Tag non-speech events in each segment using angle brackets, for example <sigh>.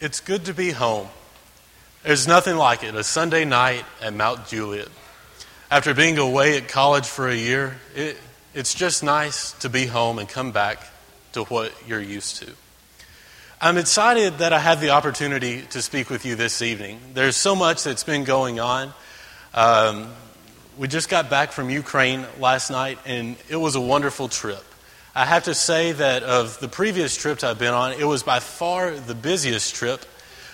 It's good to be home. There's nothing like it, a Sunday night at Mount Juliet. After being away at college for a year, it, it's just nice to be home and come back to what you're used to. I'm excited that I have the opportunity to speak with you this evening. There's so much that's been going on. Um, we just got back from Ukraine last night, and it was a wonderful trip. I have to say that of the previous trips I've been on, it was by far the busiest trip,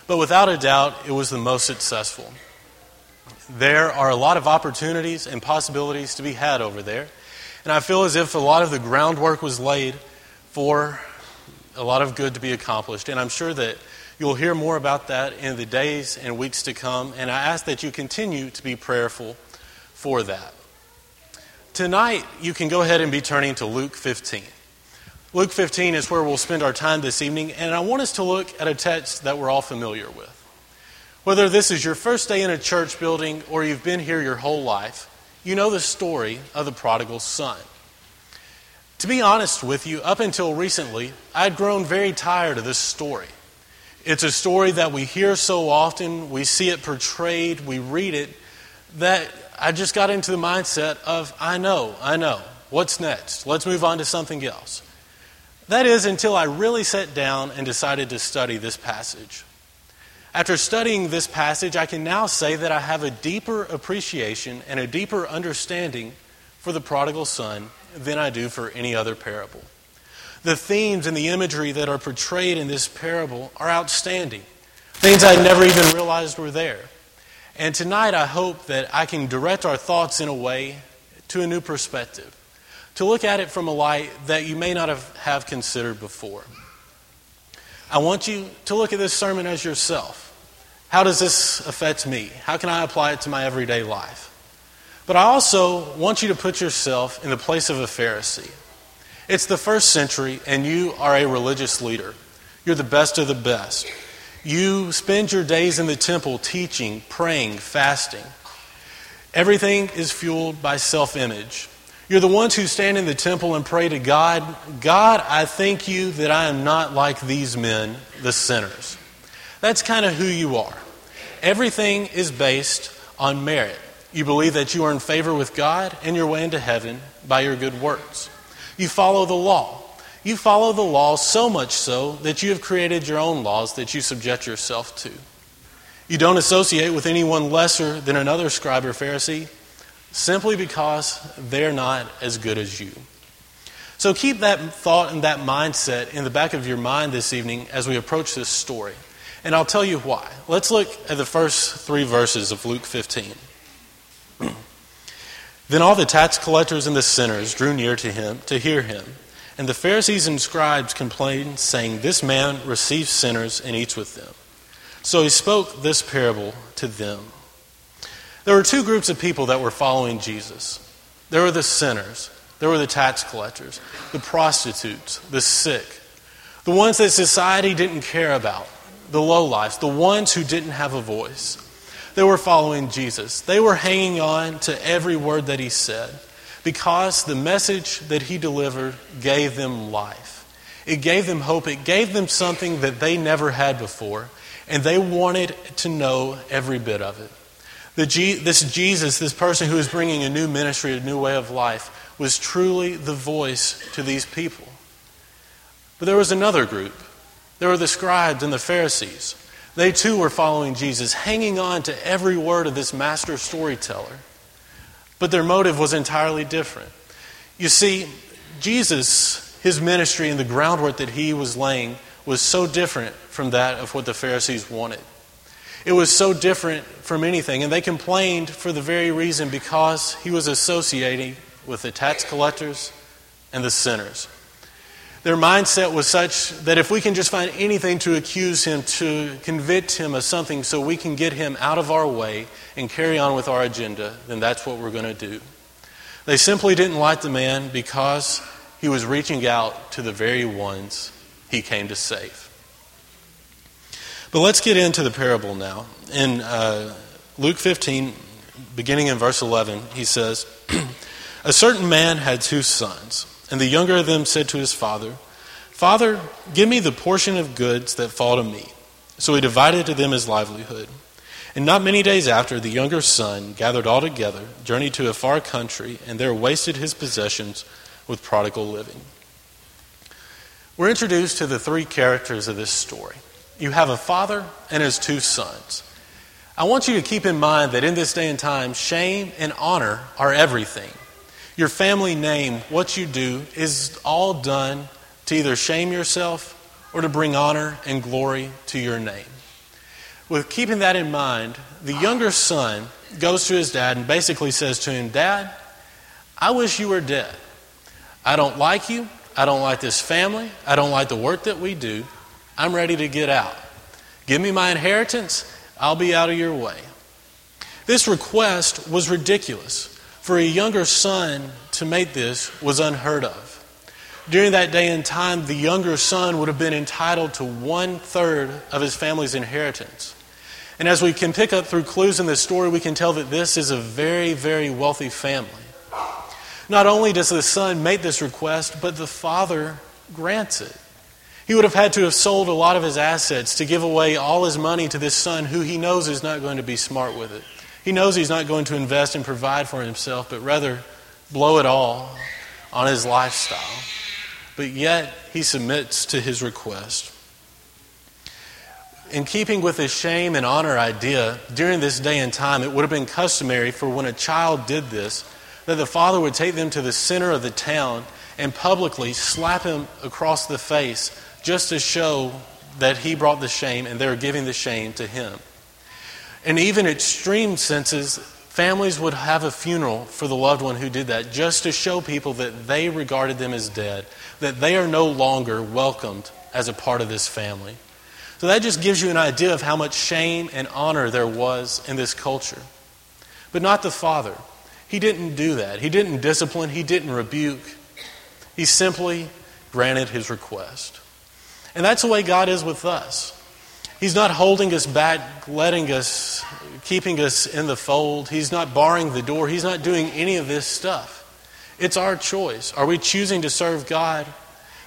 but without a doubt, it was the most successful. There are a lot of opportunities and possibilities to be had over there, and I feel as if a lot of the groundwork was laid for a lot of good to be accomplished, and I'm sure that you'll hear more about that in the days and weeks to come, and I ask that you continue to be prayerful for that. Tonight, you can go ahead and be turning to Luke 15. Luke 15 is where we'll spend our time this evening, and I want us to look at a text that we're all familiar with. Whether this is your first day in a church building or you've been here your whole life, you know the story of the prodigal son. To be honest with you, up until recently, I'd grown very tired of this story. It's a story that we hear so often, we see it portrayed, we read it, that I just got into the mindset of, I know, I know. What's next? Let's move on to something else. That is until I really sat down and decided to study this passage. After studying this passage, I can now say that I have a deeper appreciation and a deeper understanding for the prodigal son than I do for any other parable. The themes and the imagery that are portrayed in this parable are outstanding, things I never even realized were there. And tonight, I hope that I can direct our thoughts in a way to a new perspective, to look at it from a light that you may not have, have considered before. I want you to look at this sermon as yourself. How does this affect me? How can I apply it to my everyday life? But I also want you to put yourself in the place of a Pharisee. It's the first century, and you are a religious leader. You're the best of the best. You spend your days in the temple teaching, praying, fasting. Everything is fueled by self image. You're the ones who stand in the temple and pray to God God, I thank you that I am not like these men, the sinners. That's kind of who you are. Everything is based on merit. You believe that you are in favor with God and your way into heaven by your good works. You follow the law. You follow the law so much so that you have created your own laws that you subject yourself to. You don't associate with anyone lesser than another scribe or Pharisee simply because they're not as good as you. So keep that thought and that mindset in the back of your mind this evening as we approach this story. And I'll tell you why. Let's look at the first three verses of Luke 15. <clears throat> then all the tax collectors and the sinners drew near to him to hear him. And the Pharisees and scribes complained, saying, This man receives sinners and eats with them. So he spoke this parable to them. There were two groups of people that were following Jesus there were the sinners, there were the tax collectors, the prostitutes, the sick, the ones that society didn't care about, the lowlifes, the ones who didn't have a voice. They were following Jesus. They were hanging on to every word that he said because the message that he delivered gave them life. It gave them hope. It gave them something that they never had before, and they wanted to know every bit of it. This Jesus, this person who is bringing a new ministry, a new way of life, was truly the voice to these people. But there was another group. There were the scribes and the Pharisees. They too were following Jesus, hanging on to every word of this master storyteller. But their motive was entirely different. You see, Jesus, his ministry and the groundwork that he was laying was so different from that of what the Pharisees wanted. It was so different from anything, and they complained for the very reason because he was associating with the tax collectors and the sinners. Their mindset was such that if we can just find anything to accuse him, to convict him of something so we can get him out of our way and carry on with our agenda, then that's what we're going to do. They simply didn't like the man because he was reaching out to the very ones he came to save. But let's get into the parable now. In uh, Luke 15, beginning in verse 11, he says, <clears throat> A certain man had two sons. And the younger of them said to his father, Father, give me the portion of goods that fall to me. So he divided to them his livelihood. And not many days after, the younger son gathered all together, journeyed to a far country, and there wasted his possessions with prodigal living. We're introduced to the three characters of this story. You have a father and his two sons. I want you to keep in mind that in this day and time, shame and honor are everything. Your family name, what you do, is all done to either shame yourself or to bring honor and glory to your name. With keeping that in mind, the younger son goes to his dad and basically says to him, Dad, I wish you were dead. I don't like you. I don't like this family. I don't like the work that we do. I'm ready to get out. Give me my inheritance. I'll be out of your way. This request was ridiculous. For a younger son to make this was unheard of. During that day and time, the younger son would have been entitled to one third of his family's inheritance. And as we can pick up through clues in this story, we can tell that this is a very, very wealthy family. Not only does the son make this request, but the father grants it. He would have had to have sold a lot of his assets to give away all his money to this son who he knows is not going to be smart with it. He knows he's not going to invest and provide for himself, but rather blow it all on his lifestyle. But yet, he submits to his request. In keeping with the shame and honor idea, during this day and time, it would have been customary for when a child did this that the father would take them to the center of the town and publicly slap him across the face just to show that he brought the shame and they were giving the shame to him. In even extreme senses, families would have a funeral for the loved one who did that just to show people that they regarded them as dead, that they are no longer welcomed as a part of this family. So that just gives you an idea of how much shame and honor there was in this culture. But not the father. He didn't do that. He didn't discipline, he didn't rebuke. He simply granted his request. And that's the way God is with us. He's not holding us back, letting us, keeping us in the fold. He's not barring the door. He's not doing any of this stuff. It's our choice. Are we choosing to serve God?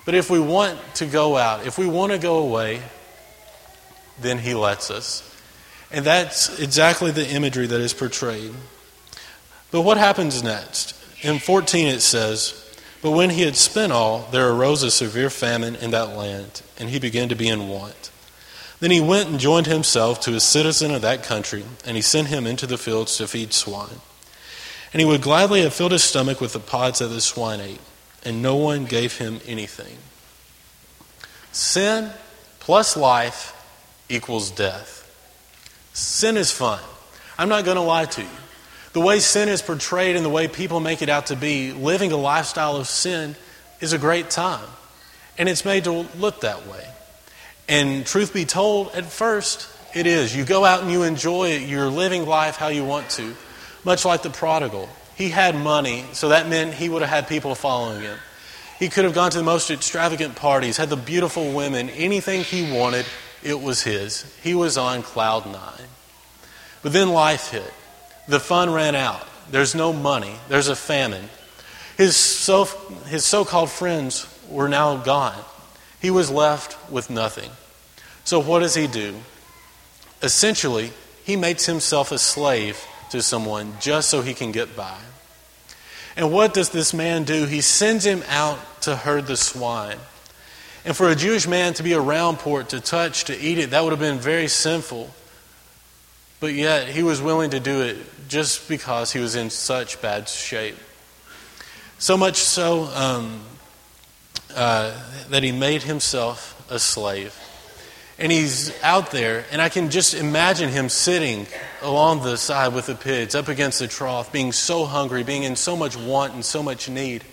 But if we want to go out, if we want to go away, then He lets us. And that's exactly the imagery that is portrayed. But what happens next? In 14 it says, But when he had spent all, there arose a severe famine in that land, and he began to be in want. Then he went and joined himself to a citizen of that country, and he sent him into the fields to feed swine. And he would gladly have filled his stomach with the pods that the swine ate, and no one gave him anything. Sin plus life equals death. Sin is fun. I'm not going to lie to you. The way sin is portrayed and the way people make it out to be, living a lifestyle of sin is a great time. And it's made to look that way. And truth be told, at first, it is. You go out and you enjoy it. You're living life how you want to, much like the prodigal. He had money, so that meant he would have had people following him. He could have gone to the most extravagant parties, had the beautiful women, anything he wanted, it was his. He was on cloud nine. But then life hit. The fun ran out. There's no money. There's a famine. His so, his so-called friends were now gone. He was left with nothing. So, what does he do? Essentially, he makes himself a slave to someone just so he can get by. And what does this man do? He sends him out to herd the swine. And for a Jewish man to be around pork, to touch, to eat it, that would have been very sinful. But yet, he was willing to do it just because he was in such bad shape. So much so um, uh, that he made himself a slave. And he's out there, and I can just imagine him sitting along the side with the pigs, up against the trough, being so hungry, being in so much want and so much need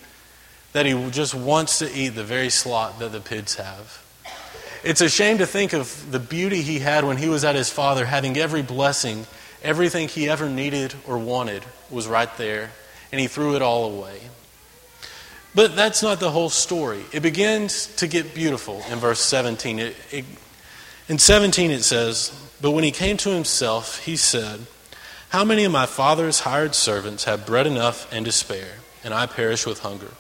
that he just wants to eat the very slot that the pigs have. It's a shame to think of the beauty he had when he was at his father, having every blessing, everything he ever needed or wanted was right there, and he threw it all away. But that's not the whole story. It begins to get beautiful in verse 17. It, it, in 17, it says, But when he came to himself, he said, How many of my father's hired servants have bread enough and to spare, and I perish with hunger?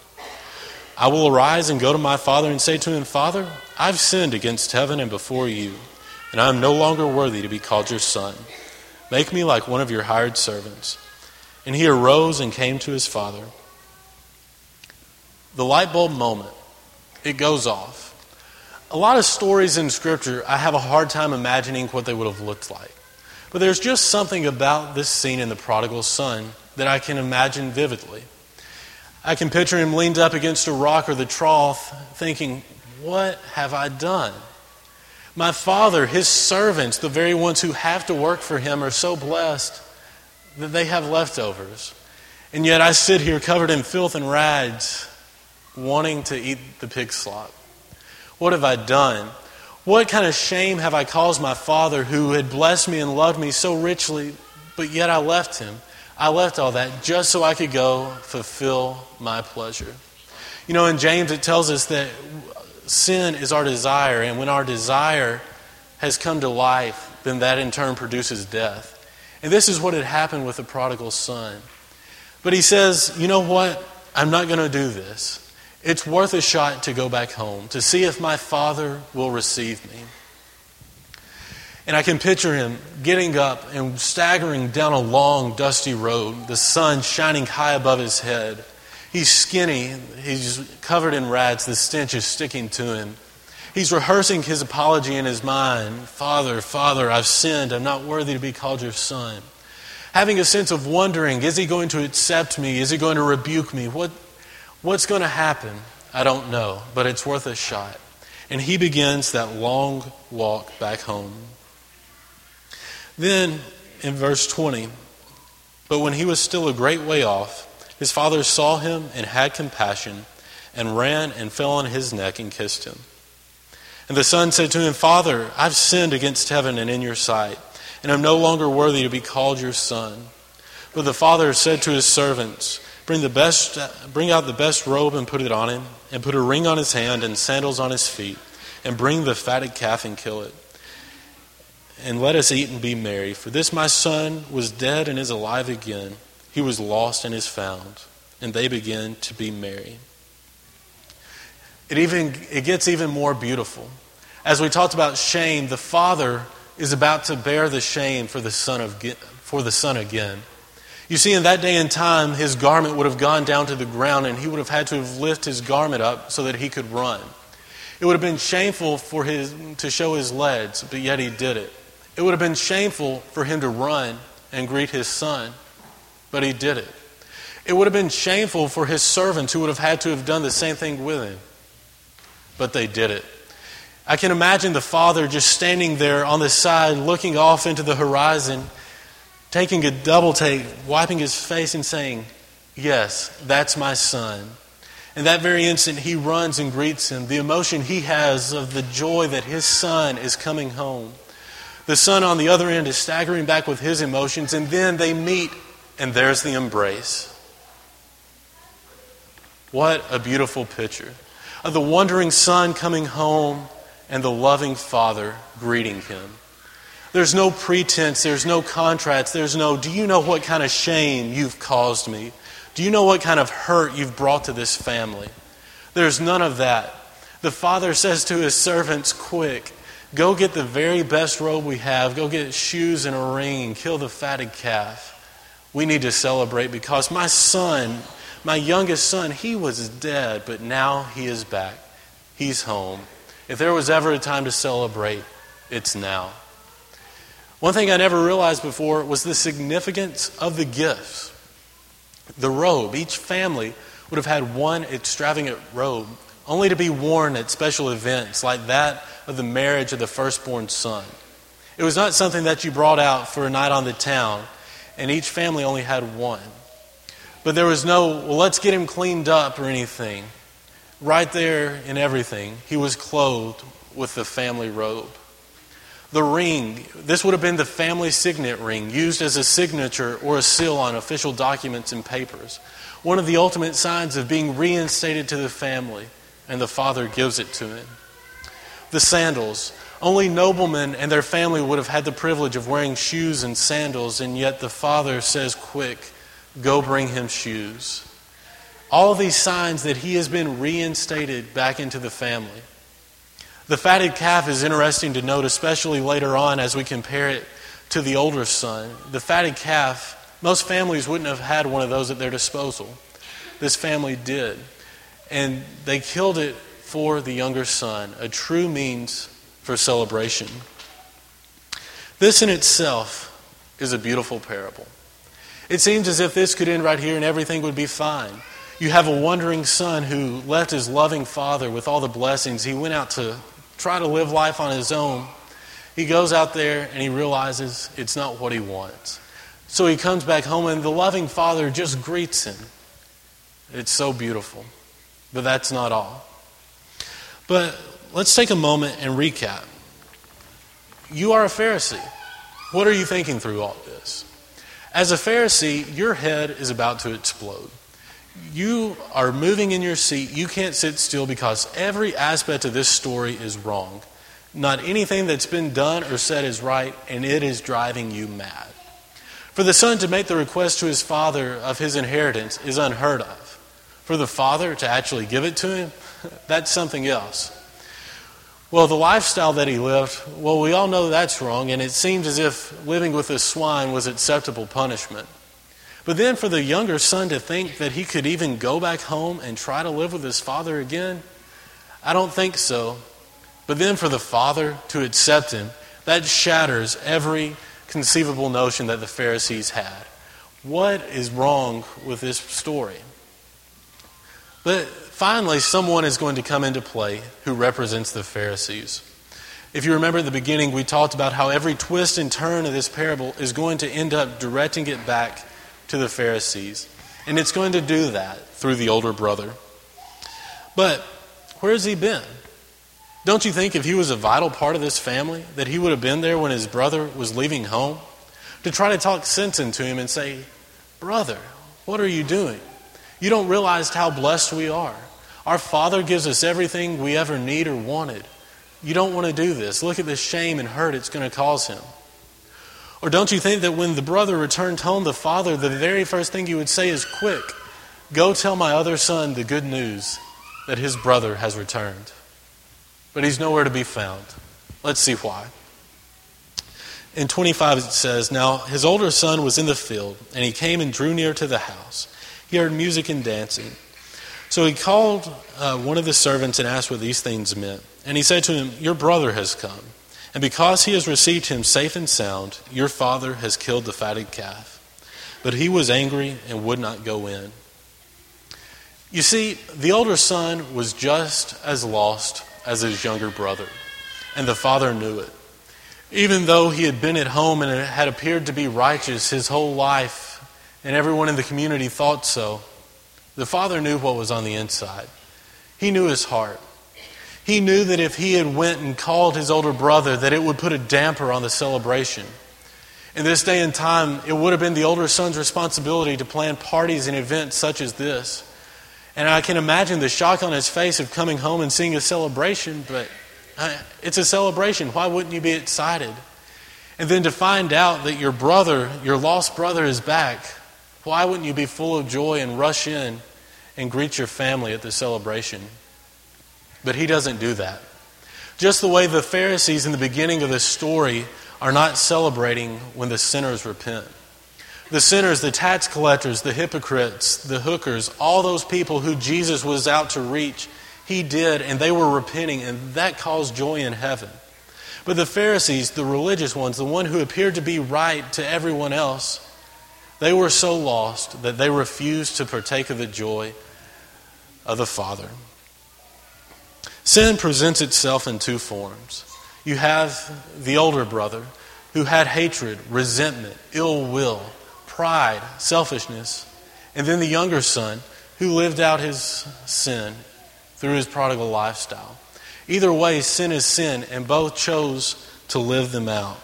I will arise and go to my father and say to him, Father, I've sinned against heaven and before you. and I am no longer worthy to be called your son. Make me like one of your hired servants. And he arose and came to his father. The light bulb moment, it goes off. A lot of stories in Scripture, I have a hard time imagining what they would have looked like. But there's just something about this scene in the prodigal son that I can imagine vividly. I can picture him leaned up against a rock or the trough, thinking, What have I done? My father, his servants, the very ones who have to work for him, are so blessed that they have leftovers. And yet I sit here covered in filth and rags, wanting to eat the pig slop. What have I done? What kind of shame have I caused my father who had blessed me and loved me so richly, but yet I left him? I left all that just so I could go fulfill my pleasure. You know, in James it tells us that sin is our desire, and when our desire has come to life, then that in turn produces death. And this is what had happened with the prodigal son. But he says, you know what? I'm not going to do this. It's worth a shot to go back home, to see if my father will receive me. And I can picture him getting up and staggering down a long, dusty road, the sun shining high above his head. He's skinny, he's covered in rags, the stench is sticking to him. He's rehearsing his apology in his mind Father, Father, I've sinned. I'm not worthy to be called your son. Having a sense of wondering is he going to accept me? Is he going to rebuke me? What, what's going to happen? I don't know, but it's worth a shot. And he begins that long walk back home. Then, in verse 20, but when he was still a great way off, his father saw him and had compassion, and ran and fell on his neck and kissed him. And the son said to him, Father, I've sinned against heaven and in your sight, and am no longer worthy to be called your son. But the father said to his servants, Bring, the best, uh, bring out the best robe and put it on him, and put a ring on his hand and sandals on his feet, and bring the fatted calf and kill it. And let us eat and be merry. For this my son was dead and is alive again he was lost and is found, and they begin to be merry. It even it gets even more beautiful. As we talked about shame, the father is about to bear the shame for the son of for the son again. You see, in that day and time, his garment would have gone down to the ground, and he would have had to have lifted his garment up so that he could run. It would have been shameful for his to show his legs, but yet he did it. It would have been shameful for him to run and greet his son, but he did it. It would have been shameful for his servants who would have had to have done the same thing with him, but they did it. I can imagine the father just standing there on the side, looking off into the horizon, taking a double take, wiping his face, and saying, Yes, that's my son. In that very instant, he runs and greets him. The emotion he has of the joy that his son is coming home. The son on the other end is staggering back with his emotions, and then they meet and there's the embrace. What a beautiful picture of the wandering son coming home and the loving father greeting him. There's no pretense, there's no contracts, there's no, do you know what kind of shame you've caused me? Do you know what kind of hurt you've brought to this family? There's none of that. The father says to his servants, Quick, go get the very best robe we have, go get shoes and a ring, and kill the fatted calf we need to celebrate because my son, my youngest son, he was dead, but now he is back. He's home. If there was ever a time to celebrate, it's now. One thing I never realized before was the significance of the gifts. The robe. Each family would have had one extravagant robe, only to be worn at special events like that of the marriage of the firstborn son. It was not something that you brought out for a night on the town and each family only had one. But there was no, well, let's get him cleaned up or anything. Right there in everything, he was clothed with the family robe. The ring, this would have been the family signet ring, used as a signature or a seal on official documents and papers. One of the ultimate signs of being reinstated to the family, and the father gives it to him. The sandals, only noblemen and their family would have had the privilege of wearing shoes and sandals, and yet the father says, Quick, go bring him shoes. All these signs that he has been reinstated back into the family. The fatted calf is interesting to note, especially later on as we compare it to the older son. The fatted calf, most families wouldn't have had one of those at their disposal. This family did. And they killed it for the younger son, a true means for celebration. This in itself is a beautiful parable. It seems as if this could end right here and everything would be fine. You have a wandering son who left his loving father with all the blessings. He went out to try to live life on his own. He goes out there and he realizes it's not what he wants. So he comes back home and the loving father just greets him. It's so beautiful. But that's not all. But let's take a moment and recap. You are a Pharisee. What are you thinking through all this? As a Pharisee, your head is about to explode. You are moving in your seat. You can't sit still because every aspect of this story is wrong. Not anything that's been done or said is right, and it is driving you mad. For the son to make the request to his father of his inheritance is unheard of. For the father to actually give it to him, <laughs> that's something else. Well, the lifestyle that he lived, well, we all know that's wrong, and it seems as if living with a swine was acceptable punishment. But then for the younger son to think that he could even go back home and try to live with his father again, I don't think so. But then for the father to accept him, that shatters every conceivable notion that the Pharisees had. What is wrong with this story? But finally, someone is going to come into play who represents the Pharisees. If you remember at the beginning, we talked about how every twist and turn of this parable is going to end up directing it back to the Pharisees. And it's going to do that through the older brother. But where has he been? Don't you think if he was a vital part of this family, that he would have been there when his brother was leaving home? To try to talk sense into him and say, Brother, what are you doing? You don't realize how blessed we are. Our Father gives us everything we ever need or wanted. You don't want to do this. Look at the shame and hurt it's going to cause him. Or don't you think that when the brother returned home, the father, the very first thing he would say is, Quick, go tell my other son the good news that his brother has returned. But he's nowhere to be found. Let's see why. In 25, it says, Now his older son was in the field, and he came and drew near to the house. He heard music and dancing. So he called uh, one of the servants and asked what these things meant. And he said to him, Your brother has come. And because he has received him safe and sound, your father has killed the fatted calf. But he was angry and would not go in. You see, the older son was just as lost as his younger brother, and the father knew it. Even though he had been at home and had appeared to be righteous his whole life, and everyone in the community thought so, the father knew what was on the inside. He knew his heart. He knew that if he had went and called his older brother, that it would put a damper on the celebration. In this day and time, it would have been the older son's responsibility to plan parties and events such as this. And I can imagine the shock on his face of coming home and seeing a celebration, but uh, it's a celebration. Why wouldn't you be excited? And then to find out that your brother, your lost brother, is back, why wouldn't you be full of joy and rush in and greet your family at the celebration? But he doesn't do that. Just the way the Pharisees in the beginning of this story are not celebrating when the sinners repent. The sinners, the tax collectors, the hypocrites, the hookers, all those people who Jesus was out to reach, he did, and they were repenting, and that caused joy in heaven. But the Pharisees, the religious ones, the one who appeared to be right to everyone else, they were so lost that they refused to partake of the joy of the Father. Sin presents itself in two forms. You have the older brother who had hatred, resentment, ill will, pride, selfishness, and then the younger son who lived out his sin through his prodigal lifestyle. Either way, sin is sin, and both chose to live them out.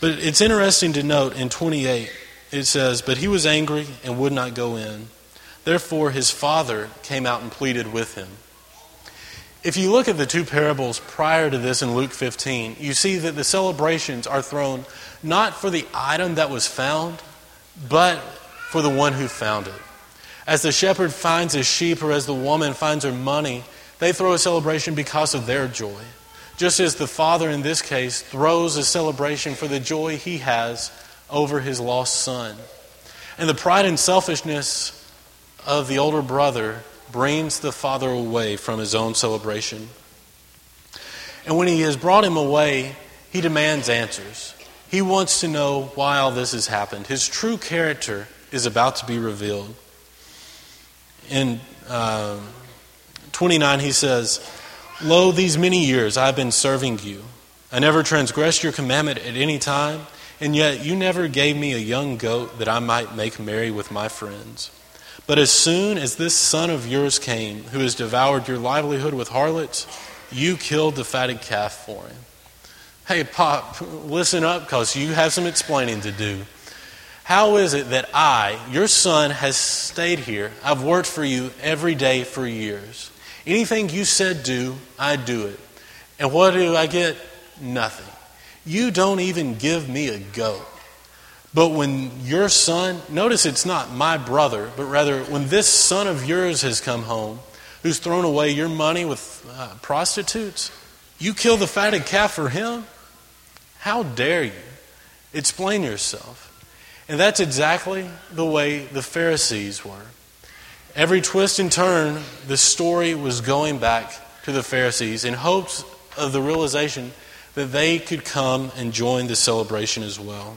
But it's interesting to note in 28, it says, But he was angry and would not go in. Therefore, his father came out and pleaded with him. If you look at the two parables prior to this in Luke 15, you see that the celebrations are thrown not for the item that was found, but for the one who found it. As the shepherd finds his sheep or as the woman finds her money, They throw a celebration because of their joy, just as the father in this case throws a celebration for the joy he has over his lost son. And the pride and selfishness of the older brother brings the father away from his own celebration. And when he has brought him away, he demands answers. He wants to know why all this has happened. His true character is about to be revealed. In uh, 29, he says, Lo, these many years I have been serving you. I never transgressed your commandment at any time, and yet you never gave me a young goat that I might make merry with my friends. But as soon as this son of yours came, who has devoured your livelihood with harlots, you killed the fatted calf for him. Hey, Pop, listen up because you have some explaining to do. How is it that I, your son, has stayed here? I've worked for you every day for years. Anything you said do, I do it. And what do I get? Nothing. You don't even give me a goat. But when your son, notice it's not my brother, but rather when this son of yours has come home, who's thrown away your money with uh, prostitutes, you kill the fatted calf for him? How dare you? Explain yourself. And that's exactly the way the Pharisees were. Every twist and turn, the story was going back to the Pharisees in hopes of the realization that they could come and join the celebration as well.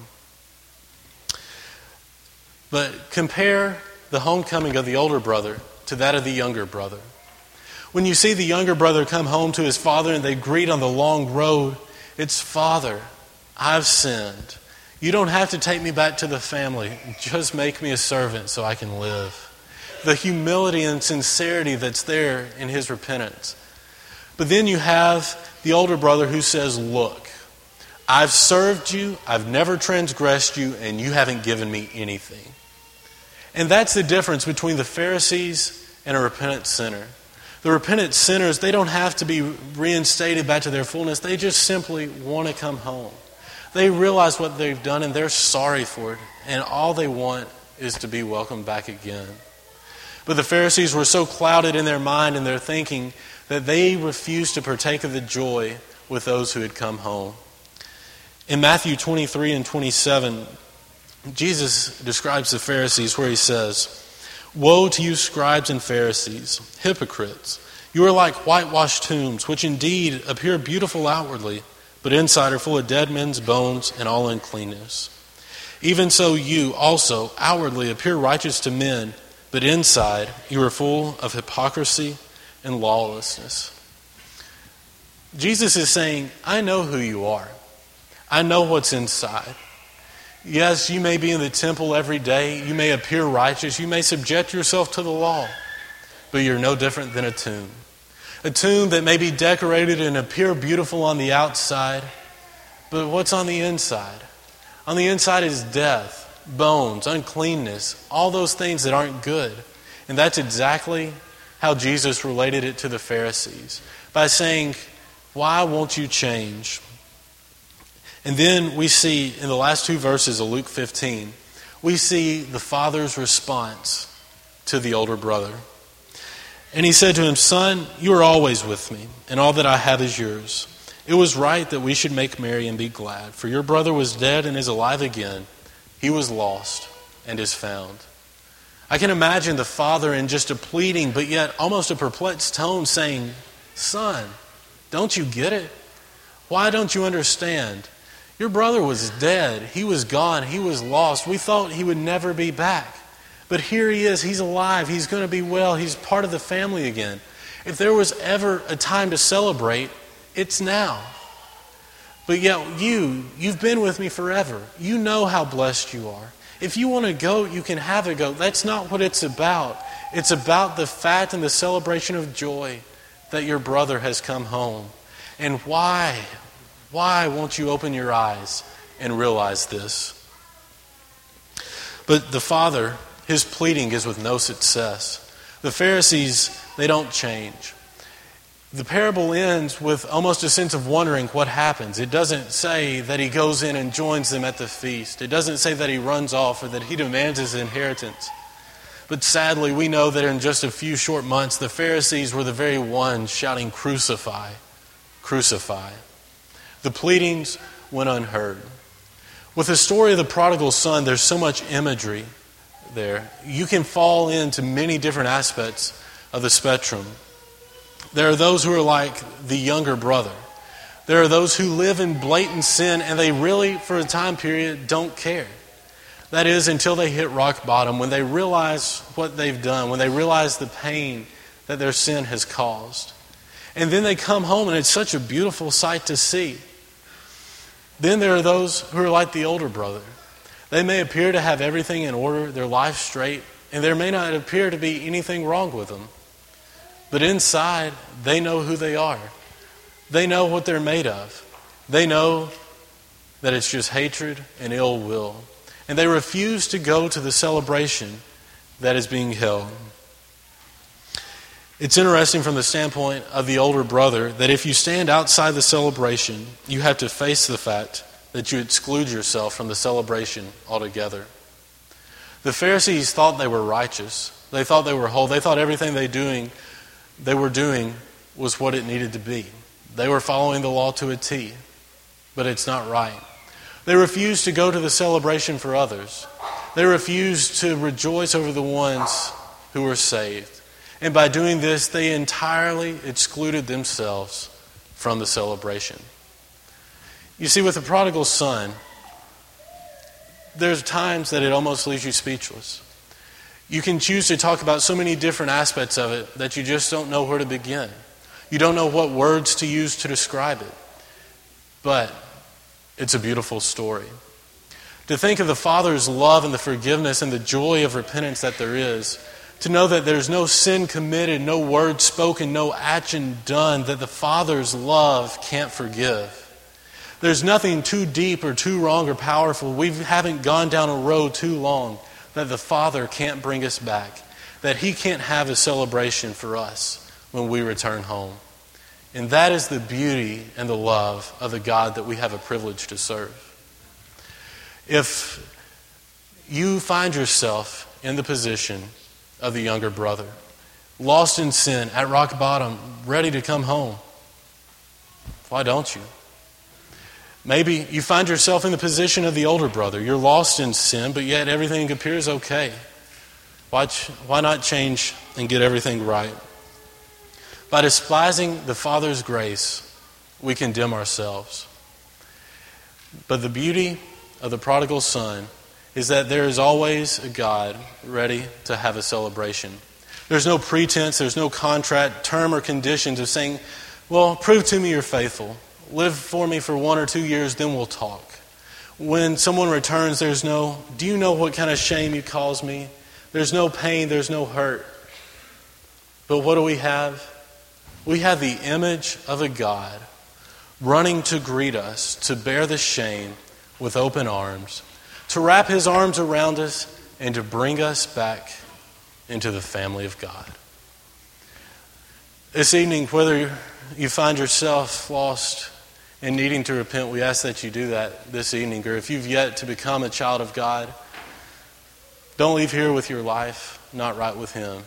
But compare the homecoming of the older brother to that of the younger brother. When you see the younger brother come home to his father and they greet on the long road, it's Father, I've sinned. You don't have to take me back to the family. Just make me a servant so I can live. The humility and sincerity that's there in his repentance. But then you have the older brother who says, Look, I've served you, I've never transgressed you, and you haven't given me anything. And that's the difference between the Pharisees and a repentant sinner. The repentant sinners, they don't have to be reinstated back to their fullness. They just simply want to come home. They realize what they've done and they're sorry for it. And all they want is to be welcomed back again. But the Pharisees were so clouded in their mind and their thinking that they refused to partake of the joy with those who had come home. In Matthew 23 and 27, Jesus describes the Pharisees where he says, Woe to you, scribes and Pharisees, hypocrites! You are like whitewashed tombs, which indeed appear beautiful outwardly, but inside are full of dead men's bones and all uncleanness. Even so, you also outwardly appear righteous to men, but inside you are full of hypocrisy and lawlessness. Jesus is saying, I know who you are, I know what's inside. Yes, you may be in the temple every day. You may appear righteous. You may subject yourself to the law. But you're no different than a tomb. A tomb that may be decorated and appear beautiful on the outside. But what's on the inside? On the inside is death, bones, uncleanness, all those things that aren't good. And that's exactly how Jesus related it to the Pharisees by saying, Why won't you change? And then we see in the last two verses of Luke 15, we see the father's response to the older brother. And he said to him, Son, you are always with me, and all that I have is yours. It was right that we should make merry and be glad, for your brother was dead and is alive again. He was lost and is found. I can imagine the father in just a pleading, but yet almost a perplexed tone saying, Son, don't you get it? Why don't you understand? Your brother was dead. He was gone. He was lost. We thought he would never be back. But here he is. He's alive. He's going to be well. He's part of the family again. If there was ever a time to celebrate, it's now. But yet, you, you've been with me forever. You know how blessed you are. If you want a goat, you can have a goat. That's not what it's about. It's about the fact and the celebration of joy that your brother has come home. And why? Why won't you open your eyes and realize this? But the father, his pleading is with no success. The Pharisees, they don't change. The parable ends with almost a sense of wondering what happens. It doesn't say that he goes in and joins them at the feast. It doesn't say that he runs off or that he demands his inheritance. But sadly, we know that in just a few short months, the Pharisees were the very ones shouting, Crucify, crucify. The pleadings went unheard. With the story of the prodigal son, there's so much imagery there. You can fall into many different aspects of the spectrum. There are those who are like the younger brother. There are those who live in blatant sin and they really, for a time period, don't care. That is, until they hit rock bottom, when they realize what they've done, when they realize the pain that their sin has caused. And then they come home and it's such a beautiful sight to see. Then there are those who are like the older brother. They may appear to have everything in order, their life straight, and there may not appear to be anything wrong with them. But inside, they know who they are. They know what they're made of. They know that it's just hatred and ill will. And they refuse to go to the celebration that is being held. It's interesting from the standpoint of the older brother that if you stand outside the celebration, you have to face the fact that you exclude yourself from the celebration altogether. The Pharisees thought they were righteous. They thought they were whole. They thought everything they doing they were doing was what it needed to be. They were following the law to a T, but it's not right. They refused to go to the celebration for others. They refused to rejoice over the ones who were saved. And by doing this, they entirely excluded themselves from the celebration. You see, with the prodigal son, there's times that it almost leaves you speechless. You can choose to talk about so many different aspects of it that you just don't know where to begin. You don't know what words to use to describe it. But it's a beautiful story. To think of the Father's love and the forgiveness and the joy of repentance that there is to know that there's no sin committed, no word spoken, no action done that the Father's love can't forgive. There's nothing too deep or too wrong or powerful. We haven't gone down a road too long that the Father can't bring us back, that He can't have a celebration for us when we return home. And that is the beauty and the love of the God that we have a privilege to serve. If you find yourself in the position of the younger brother. Lost in sin, at rock bottom, ready to come home. Why don't you? Maybe you find yourself in the position of the older brother. You're lost in sin, but yet everything appears okay. Why, why not change and get everything right? By despising the Father's grace, we condemn ourselves. But the beauty of the prodigal son is that there is always a God ready to have a celebration. There's no pretense, there's no contract, term, or conditions of saying, Well, prove to me you're faithful. Live for me for one or two years, then we'll talk. When someone returns, there's no, Do you know what kind of shame you caused me? There's no pain, there's no hurt. But what do we have? We have the image of a God running to greet us, to bear the shame with open arms to wrap his arms around us and to bring us back into the family of God. This evening, whether you find yourself lost and needing to repent, we ask that you do that this evening. Or if you've yet to become a child of God, don't leave here with your life not right with Him.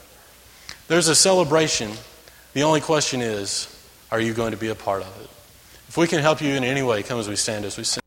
There's a celebration. The only question is, are you going to be a part of it? If we can help you in any way, come as we stand as we sing.